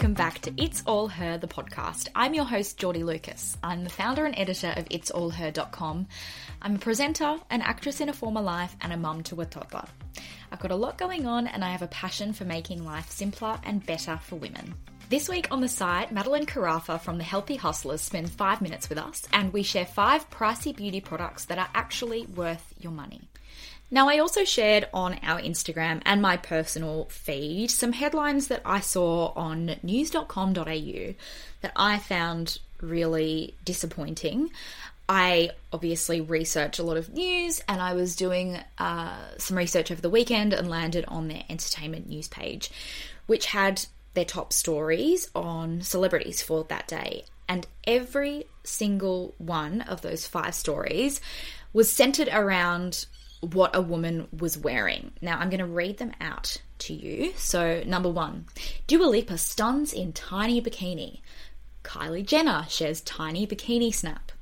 welcome back to It's All Her, the podcast. I'm your host, Geordie Lucas. I'm the founder and editor of It'sAllHer.com. I'm a presenter, an actress in a former life, and a mum to a toddler. I've got a lot going on, and I have a passion for making life simpler and better for women. This week on the site, Madeline Carafa from the Healthy Hustlers spends five minutes with us, and we share five pricey beauty products that are actually worth your money. Now, I also shared on our Instagram and my personal feed some headlines that I saw on news.com.au that I found really disappointing. I obviously research a lot of news and I was doing uh, some research over the weekend and landed on their entertainment news page, which had their top stories on celebrities for that day. And every single one of those five stories was centered around what a woman was wearing. Now, I'm going to read them out to you. So, number one Dua Lipa stuns in tiny bikini. Kylie Jenner shares tiny bikini snap.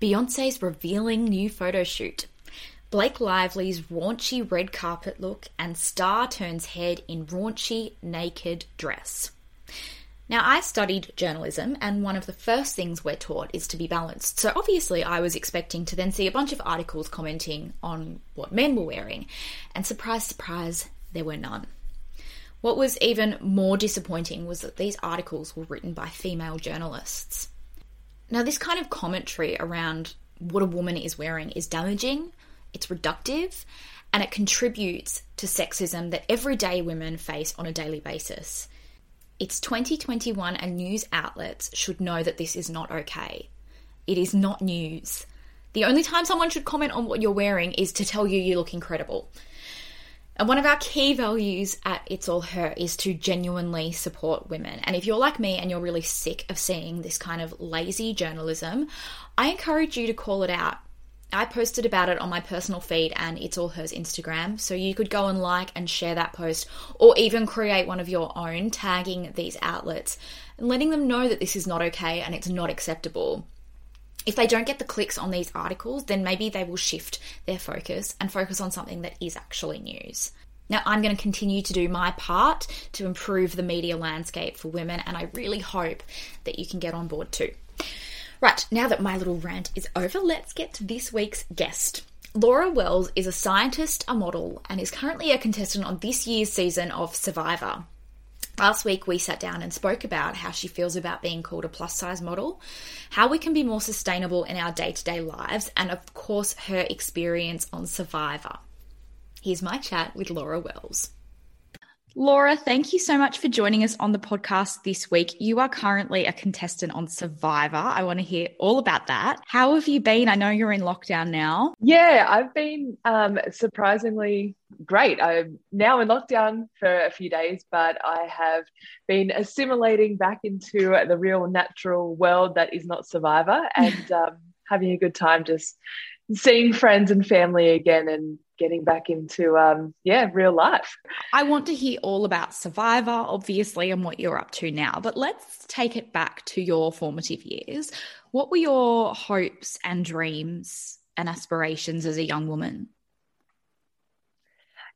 Beyonce's revealing new photo shoot. Blake Lively's raunchy red carpet look, and star turns head in raunchy naked dress. Now, I studied journalism, and one of the first things we're taught is to be balanced. So, obviously, I was expecting to then see a bunch of articles commenting on what men were wearing, and surprise, surprise, there were none. What was even more disappointing was that these articles were written by female journalists. Now, this kind of commentary around what a woman is wearing is damaging, it's reductive, and it contributes to sexism that everyday women face on a daily basis. It's 2021 and news outlets should know that this is not okay. It is not news. The only time someone should comment on what you're wearing is to tell you you look incredible. And one of our key values at It's All Her is to genuinely support women. And if you're like me and you're really sick of seeing this kind of lazy journalism, I encourage you to call it out. I posted about it on my personal feed and It's All Hers Instagram, so you could go and like and share that post or even create one of your own, tagging these outlets and letting them know that this is not okay and it's not acceptable. If they don't get the clicks on these articles, then maybe they will shift their focus and focus on something that is actually news. Now, I'm going to continue to do my part to improve the media landscape for women, and I really hope that you can get on board too. Right, now that my little rant is over, let's get to this week's guest. Laura Wells is a scientist, a model, and is currently a contestant on this year's season of Survivor. Last week, we sat down and spoke about how she feels about being called a plus size model, how we can be more sustainable in our day to day lives, and of course, her experience on Survivor. Here's my chat with Laura Wells. Laura, thank you so much for joining us on the podcast this week. You are currently a contestant on Survivor. I want to hear all about that. How have you been? I know you're in lockdown now. Yeah, I've been um, surprisingly great. I'm now in lockdown for a few days, but I have been assimilating back into the real natural world that is not Survivor and um, having a good time just seeing friends and family again and getting back into um yeah real life. I want to hear all about survivor obviously and what you're up to now but let's take it back to your formative years. What were your hopes and dreams and aspirations as a young woman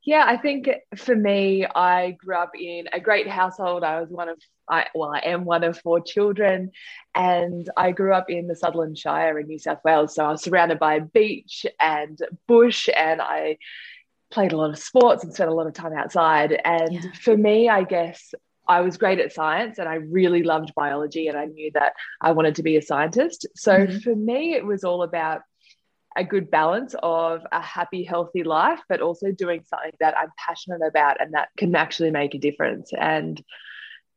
yeah, I think for me, I grew up in a great household. I was one of, I, well, I am one of four children, and I grew up in the Sutherland Shire in New South Wales. So I was surrounded by beach and bush, and I played a lot of sports and spent a lot of time outside. And yeah. for me, I guess I was great at science and I really loved biology, and I knew that I wanted to be a scientist. So mm-hmm. for me, it was all about a good balance of a happy, healthy life, but also doing something that I'm passionate about and that can actually make a difference. And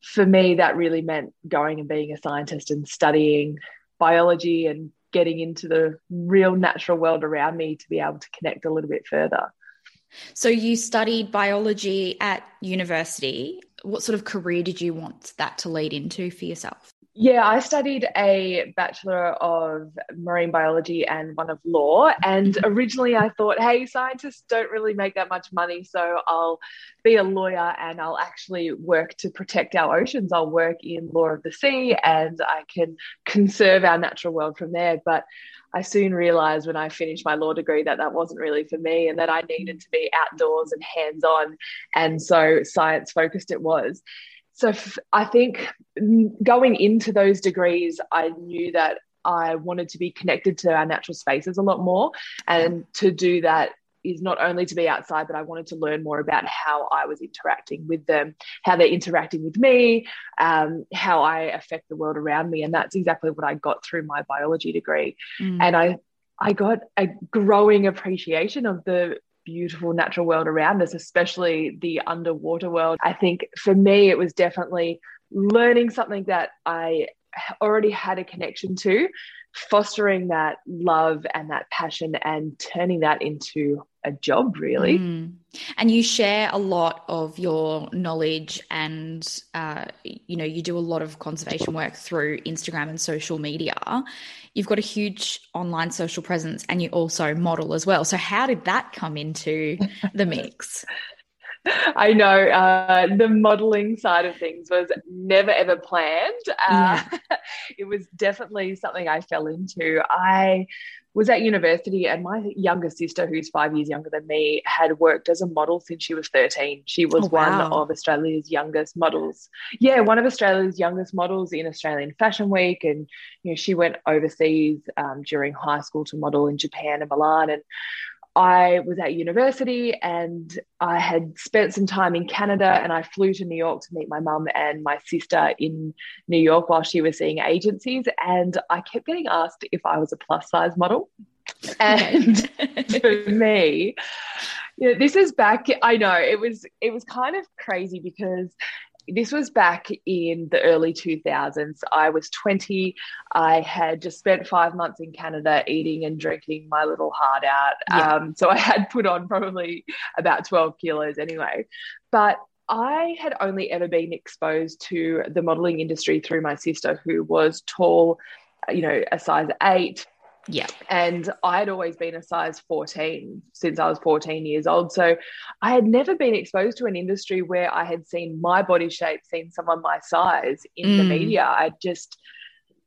for me, that really meant going and being a scientist and studying biology and getting into the real natural world around me to be able to connect a little bit further. So, you studied biology at university. What sort of career did you want that to lead into for yourself? Yeah, I studied a Bachelor of Marine Biology and one of law. And originally I thought, hey, scientists don't really make that much money. So I'll be a lawyer and I'll actually work to protect our oceans. I'll work in law of the sea and I can conserve our natural world from there. But I soon realized when I finished my law degree that that wasn't really for me and that I needed to be outdoors and hands on. And so science focused it was. So f- I think going into those degrees, I knew that I wanted to be connected to our natural spaces a lot more. And to do that is not only to be outside, but I wanted to learn more about how I was interacting with them, how they're interacting with me, um, how I affect the world around me. And that's exactly what I got through my biology degree. Mm. And I I got a growing appreciation of the beautiful natural world around us, especially the underwater world. I think for me, it was definitely learning something that I already had a connection to, fostering that love and that passion and turning that into a job really. Mm. and you share a lot of your knowledge and uh, you know you do a lot of conservation work through instagram and social media. You've got a huge online social presence and you also model as well. So how did that come into the mix I know uh, the modeling side of things was never ever planned. Uh, yeah. it was definitely something I fell into. I was at university, and my younger sister, who's five years younger than me, had worked as a model since she was 13. She was oh, wow. one of Australia's youngest models. Yeah, one of Australia's youngest models in Australian Fashion Week. And, you know, she went overseas um, during high school to model in Japan and Milan. And I was at university and I had spent some time in Canada and I flew to New York to meet my mum and my sister in New York while she was seeing agencies. And I kept getting asked if I was a plus size model. And for me, you know, this is back, I know it was, it was kind of crazy because this was back in the early 2000s. I was 20. I had just spent five months in Canada eating and drinking my little heart out. Yeah. Um, so I had put on probably about 12 kilos anyway. But I had only ever been exposed to the modeling industry through my sister, who was tall, you know, a size eight, yeah. And I had always been a size 14 since I was 14 years old. So I had never been exposed to an industry where I had seen my body shape, seen someone my size in mm. the media. I just,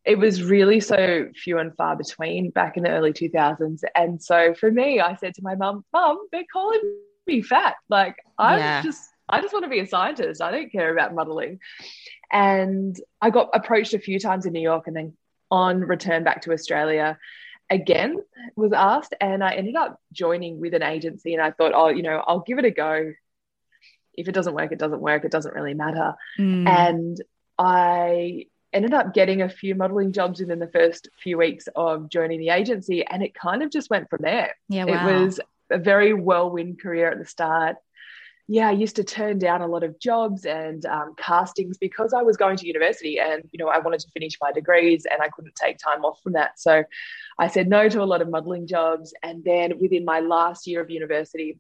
it was really so few and far between back in the early 2000s. And so for me, I said to my mum, Mum, they're calling me fat. Like, I yeah. just, I just want to be a scientist. I don't care about modeling. And I got approached a few times in New York and then on return back to Australia again was asked and I ended up joining with an agency and I thought, oh, you know, I'll give it a go. If it doesn't work, it doesn't work. It doesn't really matter. Mm. And I ended up getting a few modeling jobs within the first few weeks of joining the agency and it kind of just went from there. Yeah, wow. It was a very whirlwind career at the start yeah, I used to turn down a lot of jobs and um, castings because I was going to university and, you know, I wanted to finish my degrees and I couldn't take time off from that. So I said no to a lot of modeling jobs. And then within my last year of university,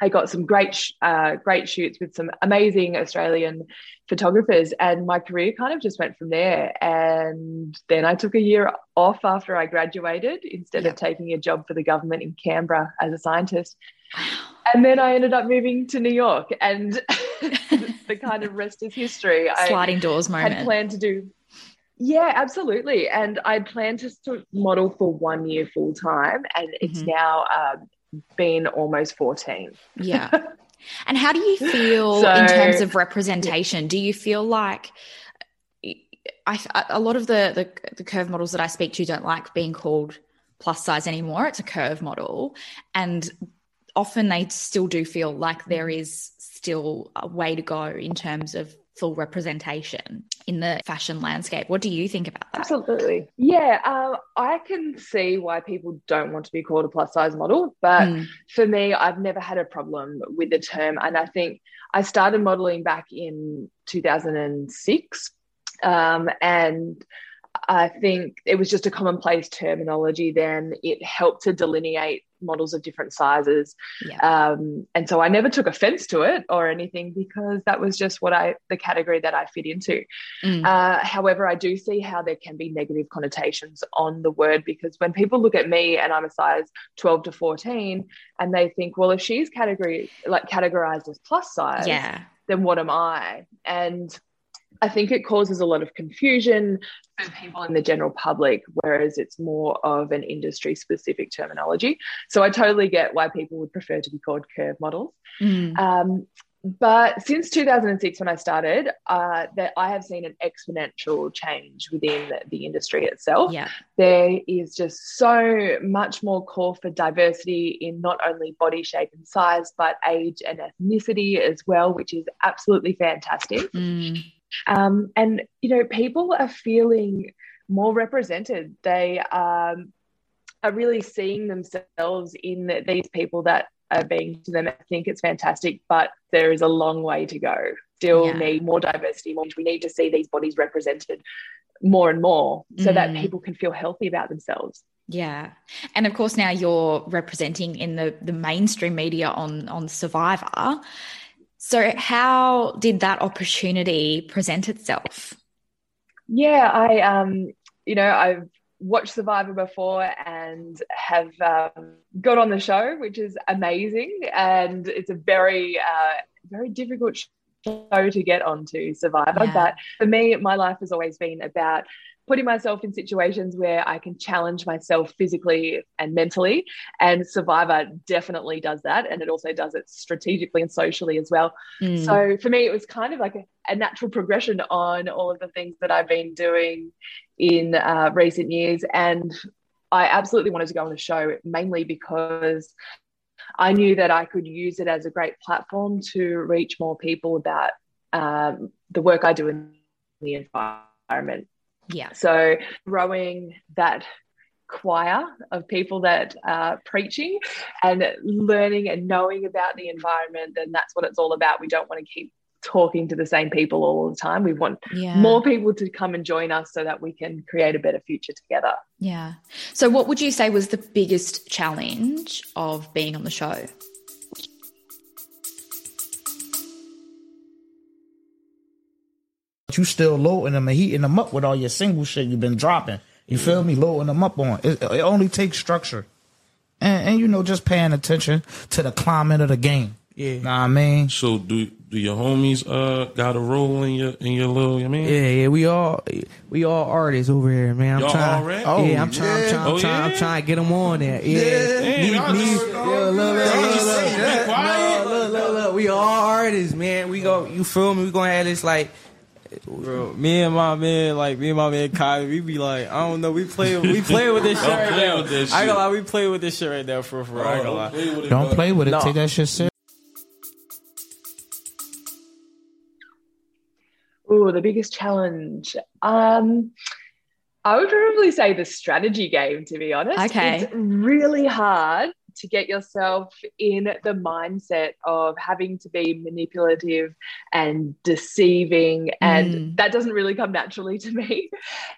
I got some great, uh, great shoots with some amazing Australian photographers, and my career kind of just went from there. And then I took a year off after I graduated instead of taking a job for the government in Canberra as a scientist. And then I ended up moving to New York, and the kind of rest is history. Sliding I doors moment. Had planned to do, yeah, absolutely. And I planned to model for one year full time, and it's mm-hmm. now um, been almost fourteen. Yeah. and how do you feel so, in terms of representation? Do you feel like I, a lot of the, the the curve models that I speak to don't like being called plus size anymore. It's a curve model, and often they still do feel like there mm. still a way to go in terms of full representation in the fashion landscape. What do you think about that? Absolutely. Yeah, uh, I can see why people don't want to be called a plus size model. But mm. for me, I've never had a problem with the term. And I think I started modeling back in 2006. Um, and I think it was just a commonplace terminology then. It helped to delineate models of different sizes. Yeah. Um, and so I never took offense to it or anything because that was just what I, the category that I fit into. Mm. Uh, however, I do see how there can be negative connotations on the word because when people look at me and I'm a size 12 to 14 and they think, well, if she's category like categorized as plus size, yeah. then what am I? And I think it causes a lot of confusion for people in the general public, whereas it's more of an industry specific terminology. So I totally get why people would prefer to be called curve models. Mm. Um, but since 2006 when i started uh, that i have seen an exponential change within the, the, industry itself yeah there is just so much more call for diversity in not only body shape and size but age and ethnicity as well which is absolutely fantastic mm. Um, and you know people are feeling more represented they um, are really seeing themselves in these people that are being to them. I think it's fantastic, but there is a long way to go. Still yeah. need more diversity. More. We need to see these bodies represented more and more so mm. that people can feel healthy about themselves. Yeah. And of course now you're representing in the the mainstream media on on Survivor. So how did that opportunity present itself? Yeah, I um you know, I've watched Survivor before and have um, got on the show, which is amazing. And it's a very, uh, very difficult show to get onto Survivor. Yeah. But for me, my life has always been about putting myself in situations where I can challenge myself physically and mentally. And Survivor definitely does that. And it also does it strategically and socially as well. Mm. So for me, it was kind of like a, a, natural progression on all of the things that I've been doing in uh, recent years. And I absolutely wanted to go on the show mainly because I knew that I could use it as a great platform to reach more people about um, the work I do in the environment yeah. So growing that choir of people that are preaching and learning and knowing about the environment, then that's what it's all about. We don't want to keep talking to the same people all the time. We want yeah. more people to come and join us so that we can create a better future together. Yeah. So, what would you say was the biggest challenge of being on the show? You still loading them and heating them up with all your single shit you've been dropping. You feel me? Loading them up on. It, it only takes structure. And, and, you know, just paying attention to the climate of the game. Yeah. Know what I mean? So do do your homies uh got a role in your in your little I mean? Yeah, yeah, we all we all artists over here, man. I'm Y'all trying, already? Oh, yeah, I'm trying, I'm trying, I'm, oh, trying, yeah? I'm trying to get them on there. Yeah, yeah. Me, me, me, look, look, look, look, look, look, we all artists, man. We go, you feel me? We gonna have this like Bro, me and my man, like me and my man Kai, we be like, I don't know, we play, we play with this shit right now. This I ain't gonna lie, we play with this shit right now for for. I ain't gonna lie. Play with it, don't play with it. No. Take that shit serious. Oh, the biggest challenge. Um, I would probably say the strategy game. To be honest, okay, it's really hard to get yourself in the mindset of having to be manipulative and deceiving. And mm. that doesn't really come naturally to me.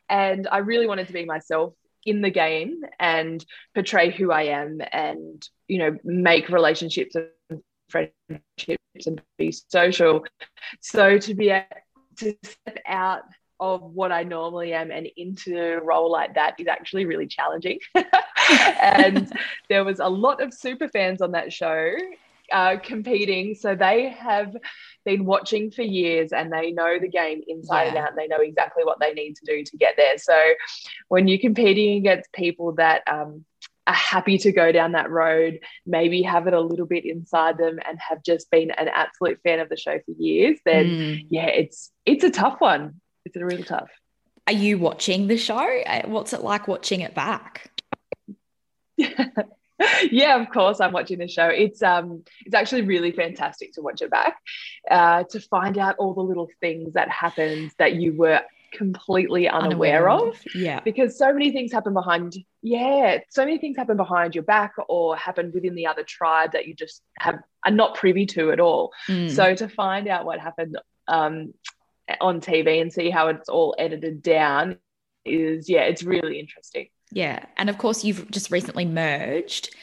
And I really wanted to be myself in the game and portray who I am and, you know, make relationships and friendships and be social. So to be able to step out of what I normally am and into a role like that is actually really challenging. and there was a lot of super fans on that show uh, competing. So they have been watching for years and they know the game inside yeah. and out. And they know exactly what they need to do to get there. So when you're competing against people that um, are happy to go down that road, maybe have it a little bit inside them and have just been an absolute fan of the show for years, then mm. yeah, it's it's a tough one it's a really tough. Are you watching the show? Uh, what's it like watching it back? yeah, of course I'm watching the show. It's um it's actually really fantastic to watch it back, uh, to find out all the little things that happened that you were completely unaware, unaware of. Yeah. Because so many things happen behind yeah, so many things happen behind your back or happen within the other tribe that you just have are not privy to at all. Mm. So to find out what happened um on TV and see how it's all edited down is yeah, it's really interesting. Yeah. And of course you've just recently merged.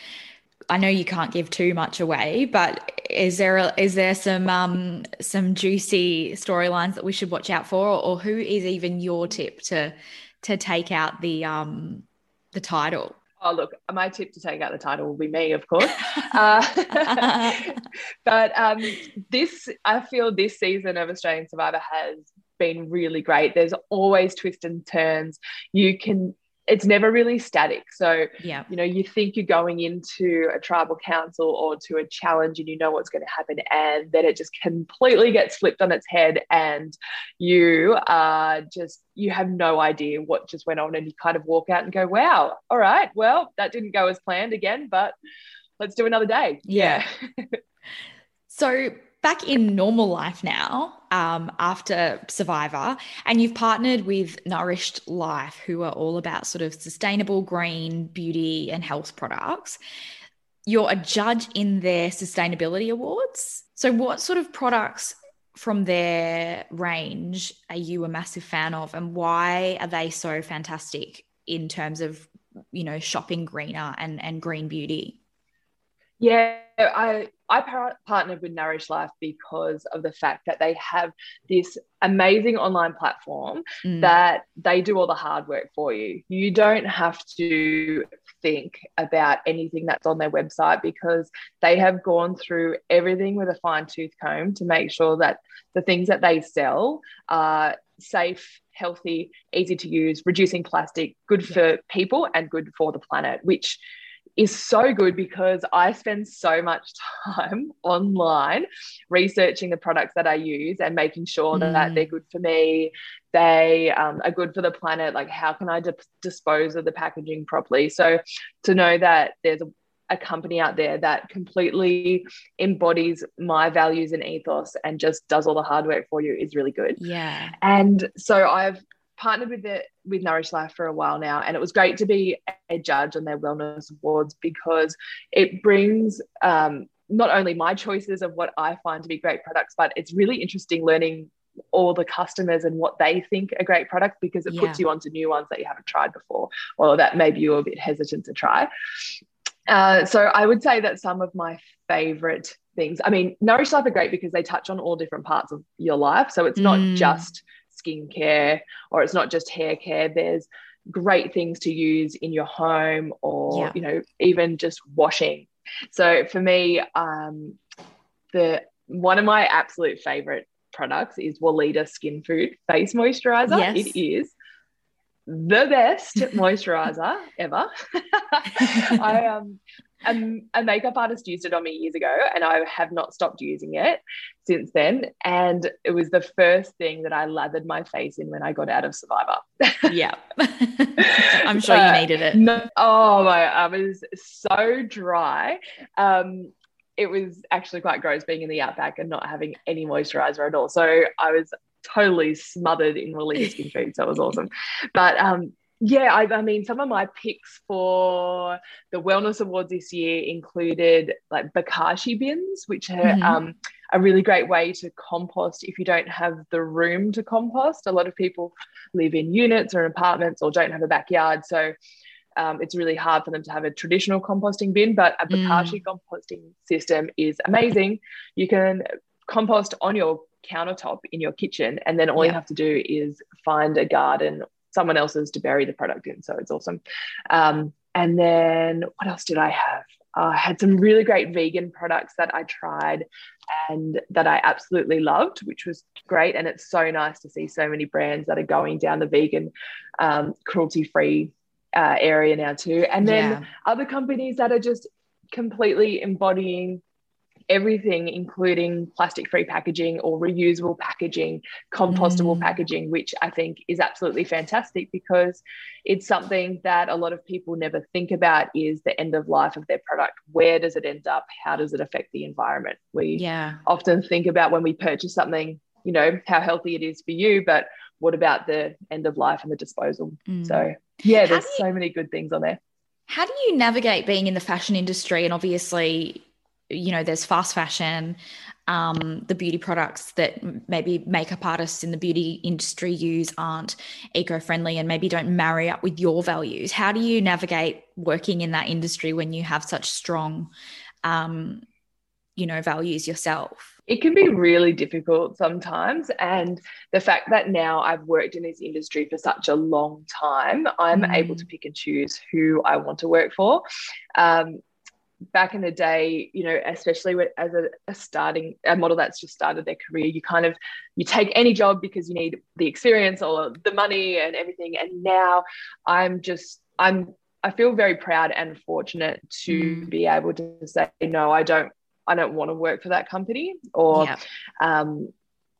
I know you can't give too much away, but is there a, is there some um, some juicy storylines that we should watch out for, or, who is even your tip to to take out the um, the title? Oh, look, my tip to take out the title will be me, of course. uh, but um, this, I feel this season of Australian Survivor has been really great. There's always twists and turns. You can it's never really static. So, Yeah. you know, you think you're going into a tribal council or to a challenge and you know what's going to happen, and then it just completely gets flipped on its head, and you are just, you have no idea what just went on, and you kind of walk out and go, wow, all right, well, that didn't go as planned again, but let's do another day. Yeah. So back in normal life now, um, after Survivor, and you've partnered with Nourished Life, who are all about sort of sustainable green beauty and health products. You're a judge in their sustainability awards. So, what sort of products from their range are you a massive fan of, and why are they so fantastic in terms of you know shopping greener and and green beauty? Yeah, I I par- partnered with Nourish Life because of the fact that they have this amazing online platform Mm. that they do all the hard work for you. You don't have to think about anything that's on their website because they have gone through everything with a fine tooth comb to make sure that the things that they sell are safe, healthy, easy to use, reducing plastic, good for people and good for the planet, which is so good because I spend so much time online researching the products that I use and making sure that Mm. they're good for me. They um, are good for the planet. Like, how can I dispose of the packaging properly? So, to know that there's a, a company out there that completely embodies my values and ethos and just does all the hard work for you is really good. Yeah. And so I've partnered with it with Nourish Life for a while now, and it was great to be a judge on their wellness awards because it brings um, not only my choices of what I find to be great products, but it's really interesting learning all the customers and what they think are great products because it puts you onto new ones that you haven't tried before or that maybe you're a bit hesitant to try. Uh, so I would say that some of my favorite things, I mean, Nourish Life are great because they touch on all different parts of your life. So it's not Mm. just skincare or it's not just hair care. There's great things to use in your home or, Yeah. you know, even just washing. So for me, um, the one of my absolute favorite products is Weleda Skin Food Face Moisturizer. Yes. It is the best moisturizer ever. I um um, a makeup artist used it on me years ago, and I have not stopped using it since then. And it was the first thing that I lathered my face in when I got out of Survivor. Yeah. I'm sure you Uh, needed it. No, oh my, I was so dry. Um, it was actually quite gross being in the outback and not having any moisturizer at all. So I was totally smothered in Weleda skin food. So it was awesome. But um, yeah, I, I mean, some of my picks for the wellness awards this year included like Bokashi bins, which are Mhm. um, a really great way to compost if you don't have the room to compost. A lot of people live in units or in apartments or don't have a backyard. So um, it's really hard for them to have a traditional composting bin, but a Mm. Bokashi composting system is amazing. You can compost on your countertop in your kitchen, and then all you have to do is find a garden, someone else's to bury the product in. So it's awesome. Um, and then what else did I have? Uh, I had some really great vegan products that I tried and that I absolutely loved, which was great. And it's so nice to see so many brands that are going down the vegan, um, cruelty free uh, area now, too. And then yeah. other companies that are just completely embodying everything, including plastic free packaging or reusable packaging, compostable Mm. packaging, which I think is absolutely fantastic because it's something that a lot of people never think about is the end of life of their product. Where does it end up? How does it affect the environment? We Yeah. often think about when we purchase something, you know, how healthy it is for you, but what about the end of life and the disposal? Mm. So, yeah, How there's you- so many good things on there. How do you navigate being in the fashion industry? And obviously, you know, there's fast fashion, um, the beauty products that maybe makeup artists in the beauty industry use aren't eco friendly and maybe don't marry up with your values. How do you navigate working in that industry when you have such strong, um, you know, values yourself? it can be really difficult sometimes. And the fact that now I've worked in this industry for such a long time, I'm Mm. able to pick and choose who I want to work for. Um, back in the day, you know, especially with, as a, a, starting a model that's just started their career, you kind of you take any job because you need the experience or the money and everything. And now I'm just I'm I feel very proud and fortunate to mm. be able to say no, I don't I don't want to work for that company or yeah. um,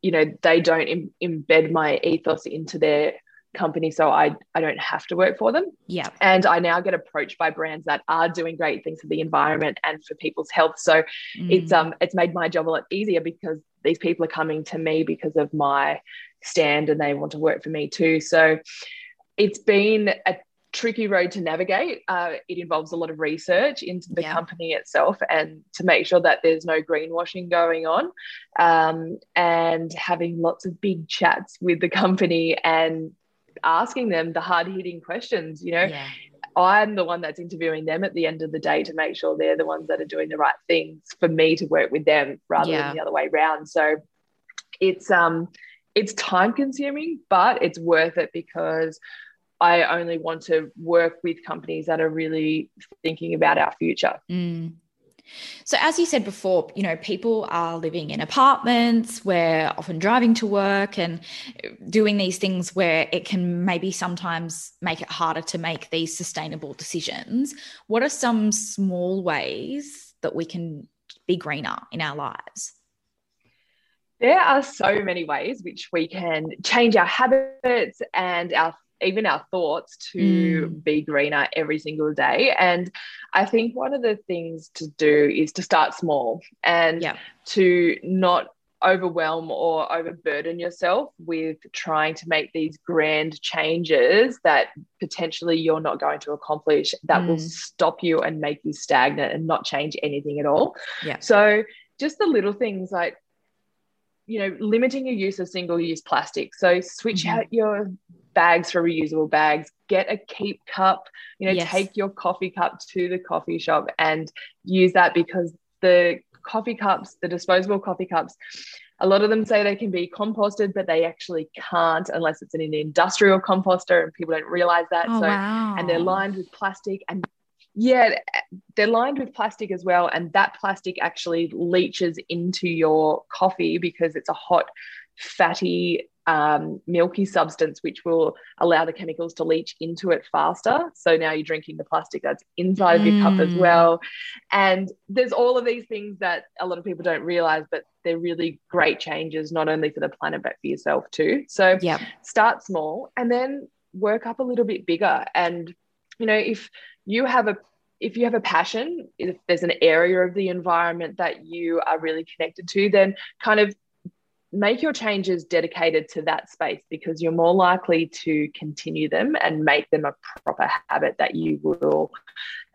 you know they don't Im- embed my ethos into their company so I I don't have to work for them. Yeah. And I now get approached by brands that are doing great things for the environment and for people's health. So mm. it's um it's made my job a lot easier because these people are coming to me because of my stand and they want to work for me too. So it's been a tricky road to navigate. Uh, it involves a lot of research into the yeah. company itself and to make sure that there's no greenwashing going on um, and having lots of big chats with the company and asking them the hard hitting questions, you know. Yeah. I'm the one that's interviewing them at the end of the day to make sure they're the ones that are doing the right things for me to work with them rather yeah. than the other way around. So it's um it's time consuming, but it's worth it because I only want to work with companies that are really thinking about our future. Mm. So, as you said before, you know, people are living in apartments, we're often driving to work and doing these things where it can maybe sometimes make it harder to make these sustainable decisions. What are some small ways that we can be greener in our lives? There are so many ways which we can change our habits and our even our thoughts to mm. be greener every single day. And I think one of the things to do is to start small and yeah. to not overwhelm or overburden yourself with trying to make these grand changes that potentially you're not going to accomplish that mm. will stop you and make you stagnant and not change anything at all. Yeah. So just the little things like you know limiting your use of single use plastic so switch mm-hmm. out your bags for reusable bags get a keep cup you know yes. take your coffee cup to the coffee shop and use that because the coffee cups the disposable coffee cups a lot of them say they can be composted but they actually can't unless it's in an industrial composter and people don't realize that oh, so wow. and they're lined with plastic and yeah they're lined with plastic as well and that plastic actually leaches into your coffee because it's a hot fatty um, milky substance, which will allow the chemicals to leach into it faster. So now you're drinking the plastic that's inside mm. of your cup as mm. well. And there's all of these things that a lot of people don't realize, but they're really great changes, not only for the planet, but for yourself too. So yep. start small and then work up a little bit bigger. And, you know, if you have a if you have a passion, if there's an area of the environment that you are really connected to, then kind of make your changes dedicated to that space because you're more likely to continue them and make them a proper habit that you will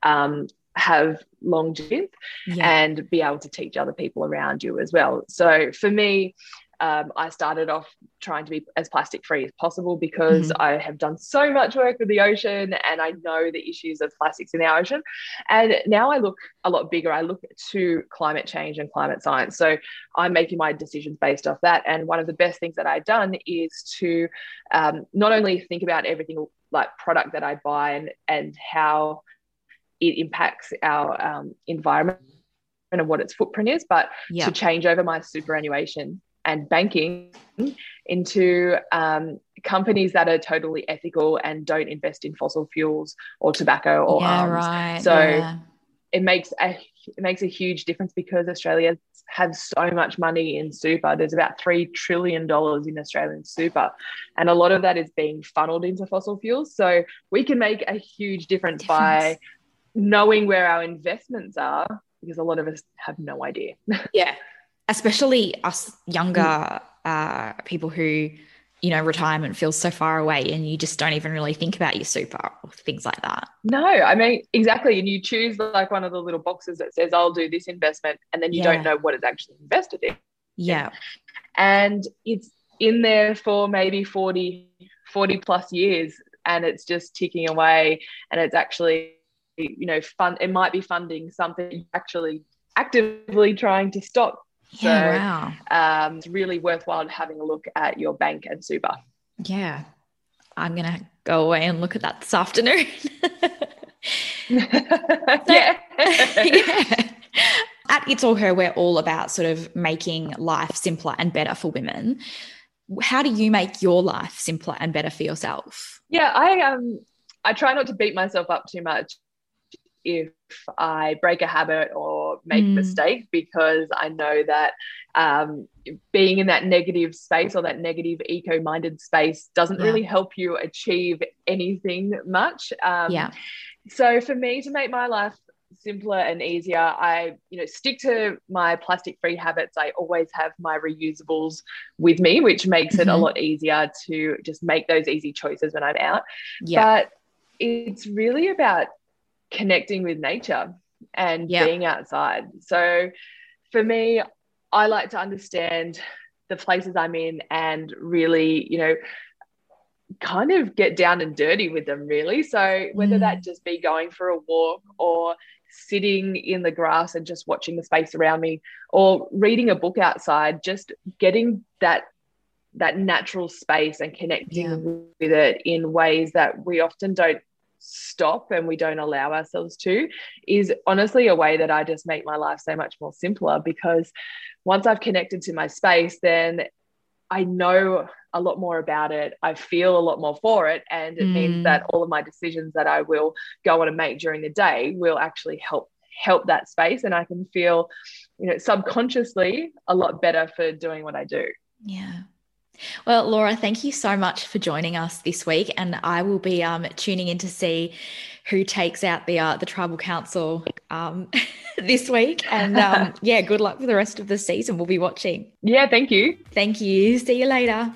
um, have longevity yeah. and be able to teach other people around you as well. So for me, um, I started off trying to be as plastic free as possible because mm-hmm. I have done so much work with the ocean and I know the issues of plastics in our ocean. And now I look a lot bigger. I look to climate change and climate science. So I'm making my decisions based off that. And one of the best things that I've done is to um, not only think about everything like product that I buy and, and how it impacts our um, environment and what its footprint is, but to change over my superannuation and banking into um, companies that are totally ethical and don't invest in fossil fuels or tobacco or yeah, arms. Right, so yeah. it makes a it makes a huge difference because Australia has so much money in super. There's about three trillion dollars in Australian super, and a lot of that is being funneled into fossil fuels. So we can make a huge difference, difference. by knowing where our investments are because a lot of us have no idea. Yeah, especially us younger mm. uh, people who you know retirement feels so far away and you just don't even really think about your super or things like that. No i mean exactly. And you choose like one of the little boxes that says i'll do this investment and then you yeah. don't know what it's actually invested in. Yeah. And it's in there for maybe 40 40 plus years and it's just ticking away and it's actually you know fun it might be funding something actually actively trying to stop yeah, so wow. um, it's really worthwhile having a look at your bank and super. Yeah. I'm going to go away and look at that this afternoon. yeah. yeah. At It's All Her, we're all about sort of making life simpler and better for women. How do you make your life simpler and better for yourself? Yeah, I um I try not to beat myself up too much if I break a habit or make Mm. a mistake because I know that um, being in that negative space or that negative eco minded space doesn't Yeah. really help you achieve anything much. Um, yeah. so for me to make my life simpler and easier i you know stick to my plastic free habits i always have my reusables with me which makes it a Mhm. lot easier to just make those easy choices when i'm out Yeah. but it's really about connecting with nature and being outside so for me i like to understand the places i'm in and really you know kind of get down and dirty with them really so whether Mm. that just be going for a walk or sitting in the grass and just watching the space around me or reading a book outside just getting that that natural space and connecting Yeah. with it in ways that we often don't stop and we don't allow ourselves to is honestly a way that I just make my life so much more simpler because once I've connected to my space then I know a lot more about it. I feel a lot more for it. And it Mm. means that all of my decisions that I will go on and make during the day will actually help help that space. And I can feel, you know, subconsciously a lot better for doing what I do. Yeah. Well, Laura, thank you so much for joining us this week, and I will be um, tuning in to see who takes out the uh, the tribal council um, this week. And um, yeah, good luck for the rest of the season. We'll be watching. Yeah, thank you. Thank you. See you later.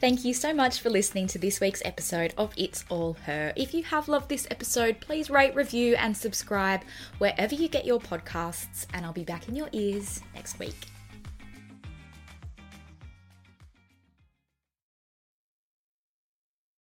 Thank you so much for listening to this week's episode of It's All Her. If you have loved this episode, please rate, review, and subscribe wherever you get your podcasts, and I'll be back in your ears next week.